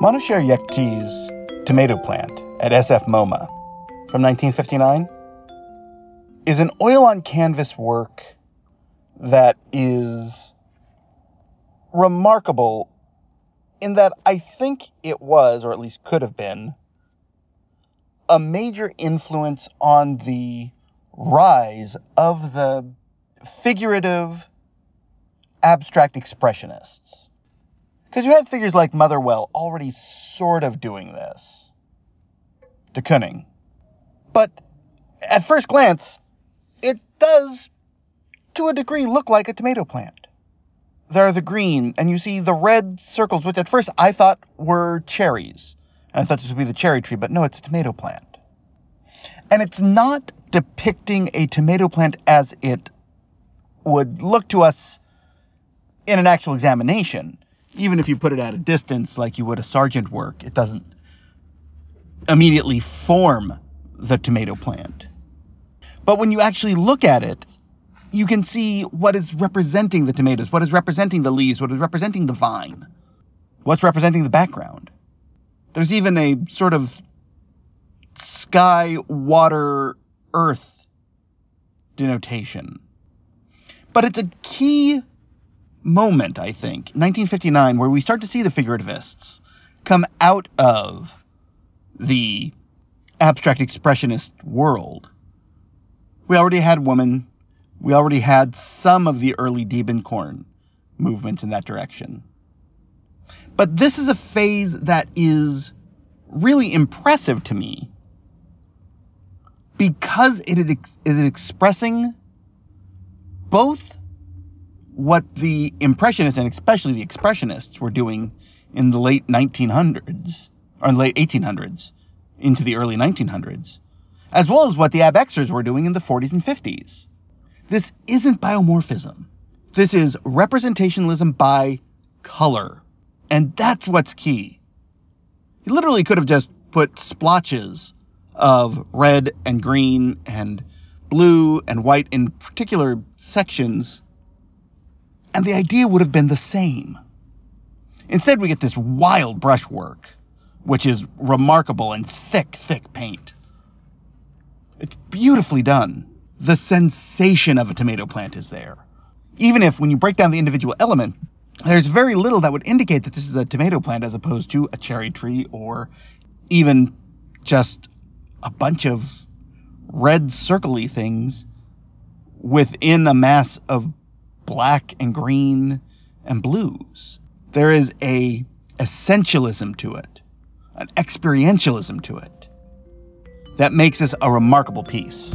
Manoucher Yektai's tomato plant at SF MoMA from 1959 is an oil on canvas work that is remarkable in that I think it was, or at least could have been, a major influence on the rise of the figurative abstract expressionists. Because you had figures like Motherwell already sort of doing this. De Kooning. But at first glance, it does, to a degree, look like a tomato plant. There are the green, and you see the red circles, which at first I thought were cherries. And I thought this would be the cherry tree, but no, it's a tomato plant. And it's not depicting a tomato plant as it would look to us in an actual examination. Even if you put it at a distance like you would a sargent work, it doesn't immediately form the tomato plant. But when you actually look at it, you can see what is representing the tomatoes, what is representing the leaves, what is representing the vine, what's representing the background. There's even a sort of sky, water, earth denotation. But it's a key moment, I think, 1959, where we start to see the figurativists come out of the abstract expressionist world. We already had woman, we already had some of the early Diebenkorn movements in that direction. But this is a phase that is really impressive to me because it is expressing both what the Impressionists and especially the Expressionists were doing in the late 1900s or late 1800s into the early 1900s, as well as what the Abexers were doing in the 40s and 50s. This isn't biomorphism. This is representationalism by color. And that's what's key. He literally could have just put splotches of red and green and blue and white in particular sections, and the idea would have been the same. Instead, we get this wild brushwork, which is remarkable and thick, thick paint. It's beautifully done. The sensation of a tomato plant is there. Even if, when you break down the individual element, there's very little that would indicate that this is a tomato plant as opposed to a cherry tree or even just a bunch of red circly things within a mass of black and green and blues. There is a essentialism to it, an experientialism to it that makes this a remarkable piece.